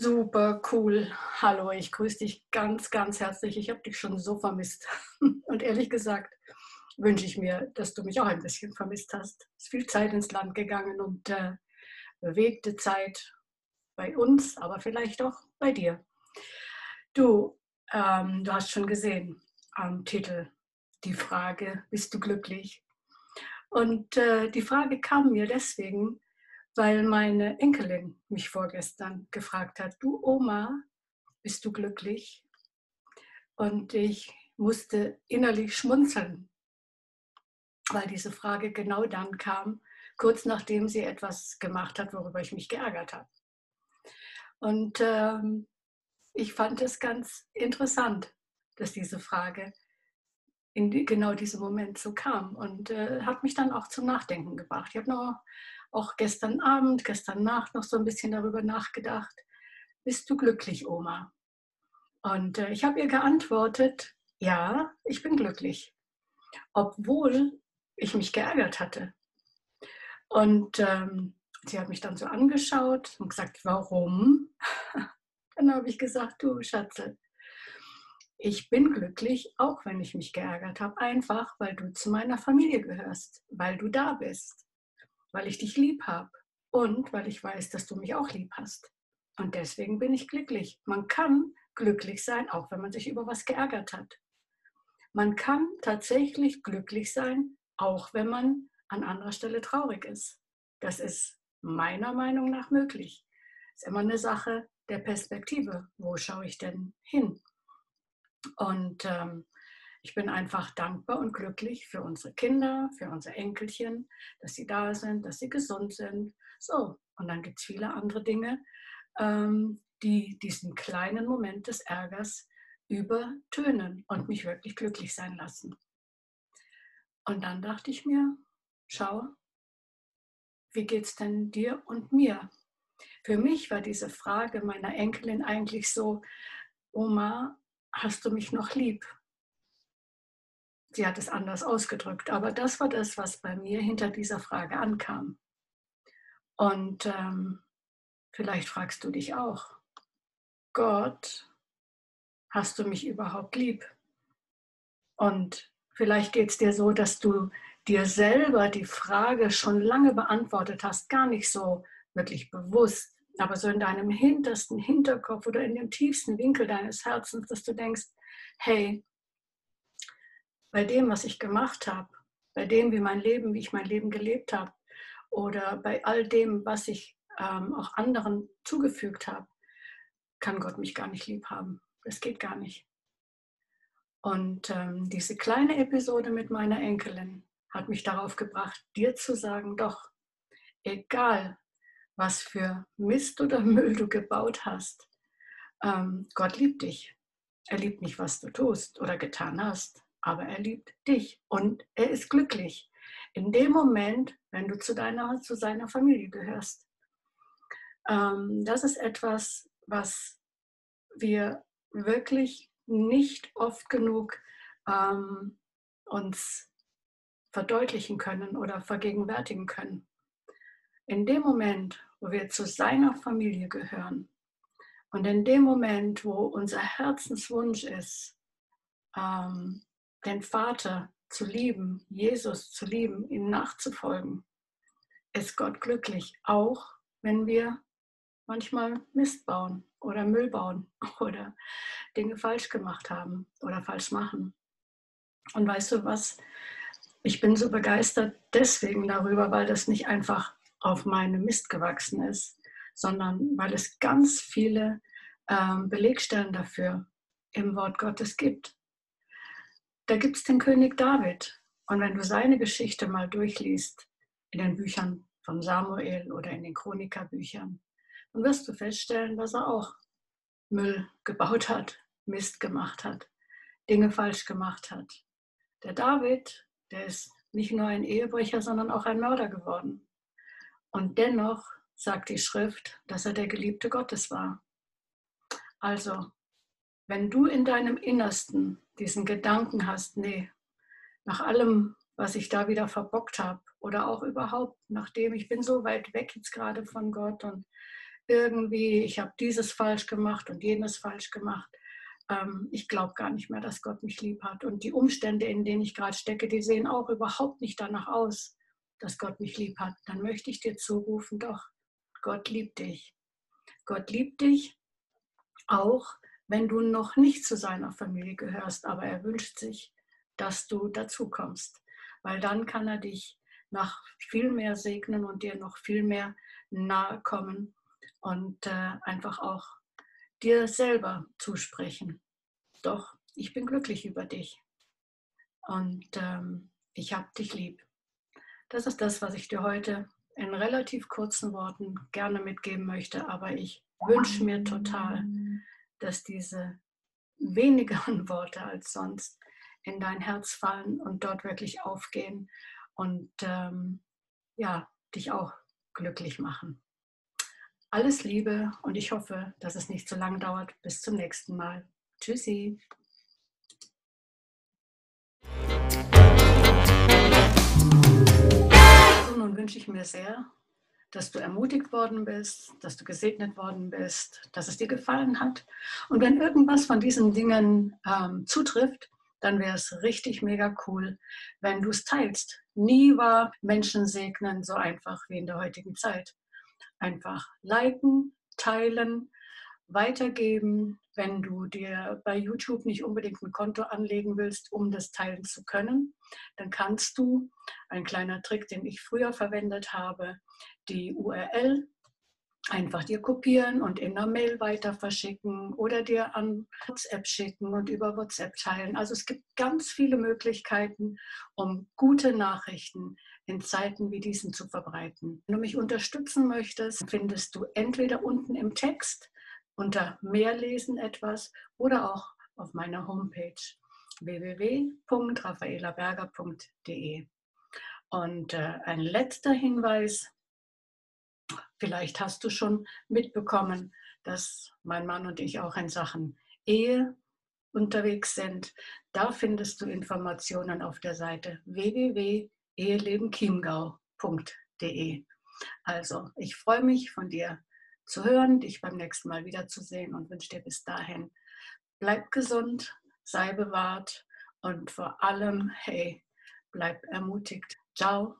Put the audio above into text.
Super cool. Hallo, ich grüße dich ganz, ganz herzlich. Ich habe dich schon so vermisst. Und ehrlich gesagt wünsche ich mir, dass du mich auch ein bisschen vermisst hast. Es ist viel Zeit ins Land gegangen und äh, bewegte Zeit bei uns, aber vielleicht auch bei dir. Du, ähm, du hast schon gesehen am Titel die Frage, bist du glücklich? Und äh, die Frage kam mir deswegen, weil meine Enkelin mich vorgestern gefragt hat, du Oma, bist du glücklich? Und ich musste innerlich schmunzeln, weil diese Frage genau dann kam, kurz nachdem sie etwas gemacht hat, worüber ich mich geärgert habe. Und ähm, ich fand es ganz interessant, dass diese Frage in die, genau diesem Moment so kam und äh, hat mich dann auch zum Nachdenken gebracht. Ich habe noch auch gestern Abend, gestern Nacht noch so ein bisschen darüber nachgedacht. Bist du glücklich, Oma? Und äh, ich habe ihr geantwortet, ja, ich bin glücklich, obwohl ich mich geärgert hatte. Und ähm, sie hat mich dann so angeschaut und gesagt, warum? dann habe ich gesagt, du Schatze, ich bin glücklich, auch wenn ich mich geärgert habe, einfach weil du zu meiner Familie gehörst, weil du da bist weil ich dich lieb habe und weil ich weiß, dass du mich auch lieb hast. Und deswegen bin ich glücklich. Man kann glücklich sein, auch wenn man sich über was geärgert hat. Man kann tatsächlich glücklich sein, auch wenn man an anderer Stelle traurig ist. Das ist meiner Meinung nach möglich. Ist immer eine Sache der Perspektive. Wo schaue ich denn hin? Und ähm, ich bin einfach dankbar und glücklich für unsere Kinder, für unsere Enkelchen, dass sie da sind, dass sie gesund sind. So, und dann gibt es viele andere Dinge, ähm, die diesen kleinen Moment des Ärgers übertönen und mich wirklich glücklich sein lassen. Und dann dachte ich mir, schau, wie geht es denn dir und mir? Für mich war diese Frage meiner Enkelin eigentlich so, Oma, hast du mich noch lieb? Sie hat es anders ausgedrückt, aber das war das, was bei mir hinter dieser Frage ankam. Und ähm, vielleicht fragst du dich auch, Gott, hast du mich überhaupt lieb? Und vielleicht geht es dir so, dass du dir selber die Frage schon lange beantwortet hast, gar nicht so wirklich bewusst, aber so in deinem hintersten Hinterkopf oder in dem tiefsten Winkel deines Herzens, dass du denkst, hey, bei dem, was ich gemacht habe, bei dem, wie mein Leben, wie ich mein Leben gelebt habe oder bei all dem, was ich ähm, auch anderen zugefügt habe, kann Gott mich gar nicht lieb haben. Das geht gar nicht. Und ähm, diese kleine Episode mit meiner Enkelin hat mich darauf gebracht, dir zu sagen, doch, egal was für Mist oder Müll du gebaut hast, ähm, Gott liebt dich. Er liebt nicht, was du tust oder getan hast aber er liebt dich und er ist glücklich. In dem Moment, wenn du zu, deiner, zu seiner Familie gehörst. Ähm, das ist etwas, was wir wirklich nicht oft genug ähm, uns verdeutlichen können oder vergegenwärtigen können. In dem Moment, wo wir zu seiner Familie gehören und in dem Moment, wo unser Herzenswunsch ist, ähm, den Vater zu lieben, Jesus zu lieben, ihm nachzufolgen, ist Gott glücklich, auch wenn wir manchmal Mist bauen oder Müll bauen oder Dinge falsch gemacht haben oder falsch machen. Und weißt du was? Ich bin so begeistert deswegen darüber, weil das nicht einfach auf meinem Mist gewachsen ist, sondern weil es ganz viele ähm, Belegstellen dafür im Wort Gottes gibt da gibt es den König David. Und wenn du seine Geschichte mal durchliest, in den Büchern von Samuel oder in den Chronikerbüchern, dann wirst du feststellen, dass er auch Müll gebaut hat, Mist gemacht hat, Dinge falsch gemacht hat. Der David, der ist nicht nur ein Ehebrecher, sondern auch ein Mörder geworden. Und dennoch sagt die Schrift, dass er der Geliebte Gottes war. Also, wenn du in deinem Innersten diesen Gedanken hast, nee, nach allem, was ich da wieder verbockt habe oder auch überhaupt, nachdem ich bin so weit weg jetzt gerade von Gott und irgendwie, ich habe dieses falsch gemacht und jenes falsch gemacht. Ähm, ich glaube gar nicht mehr, dass Gott mich lieb hat. Und die Umstände, in denen ich gerade stecke, die sehen auch überhaupt nicht danach aus, dass Gott mich lieb hat. Dann möchte ich dir zurufen, doch, Gott liebt dich. Gott liebt dich auch, wenn du noch nicht zu seiner Familie gehörst, aber er wünscht sich, dass du dazu kommst, weil dann kann er dich noch viel mehr segnen und dir noch viel mehr nahe kommen und äh, einfach auch dir selber zusprechen. Doch, ich bin glücklich über dich und ähm, ich habe dich lieb. Das ist das, was ich dir heute in relativ kurzen Worten gerne mitgeben möchte, aber ich wünsche mir total, dass diese wenigeren Worte als sonst in dein Herz fallen und dort wirklich aufgehen und ähm, ja, dich auch glücklich machen. Alles Liebe und ich hoffe, dass es nicht so lange dauert. Bis zum nächsten Mal. Tschüssi. Mir sehr, dass du ermutigt worden bist, dass du gesegnet worden bist, dass es dir gefallen hat. Und wenn irgendwas von diesen Dingen ähm, zutrifft, dann wäre es richtig mega cool, wenn du es teilst. Nie war Menschen segnen so einfach wie in der heutigen Zeit. Einfach liken, teilen, weitergeben, wenn du dir bei YouTube nicht unbedingt ein Konto anlegen willst, um das teilen zu können, dann kannst du, ein kleiner Trick, den ich früher verwendet habe, die URL einfach dir kopieren und in einer Mail weiter verschicken oder dir an WhatsApp schicken und über WhatsApp teilen. Also es gibt ganz viele Möglichkeiten, um gute Nachrichten in Zeiten wie diesen zu verbreiten. Wenn du mich unterstützen möchtest, findest du entweder unten im Text unter Mehr lesen etwas oder auch auf meiner Homepage www.raffaelaberger.de. Und äh, ein letzter Hinweis, vielleicht hast du schon mitbekommen, dass mein Mann und ich auch in Sachen Ehe unterwegs sind. Da findest du Informationen auf der Seite www.ehelebenchiemgau.de. Also, ich freue mich von dir zu hören, dich beim nächsten Mal wiederzusehen und wünsche dir bis dahin, bleib gesund, sei bewahrt und vor allem, hey, bleib ermutigt. Ciao.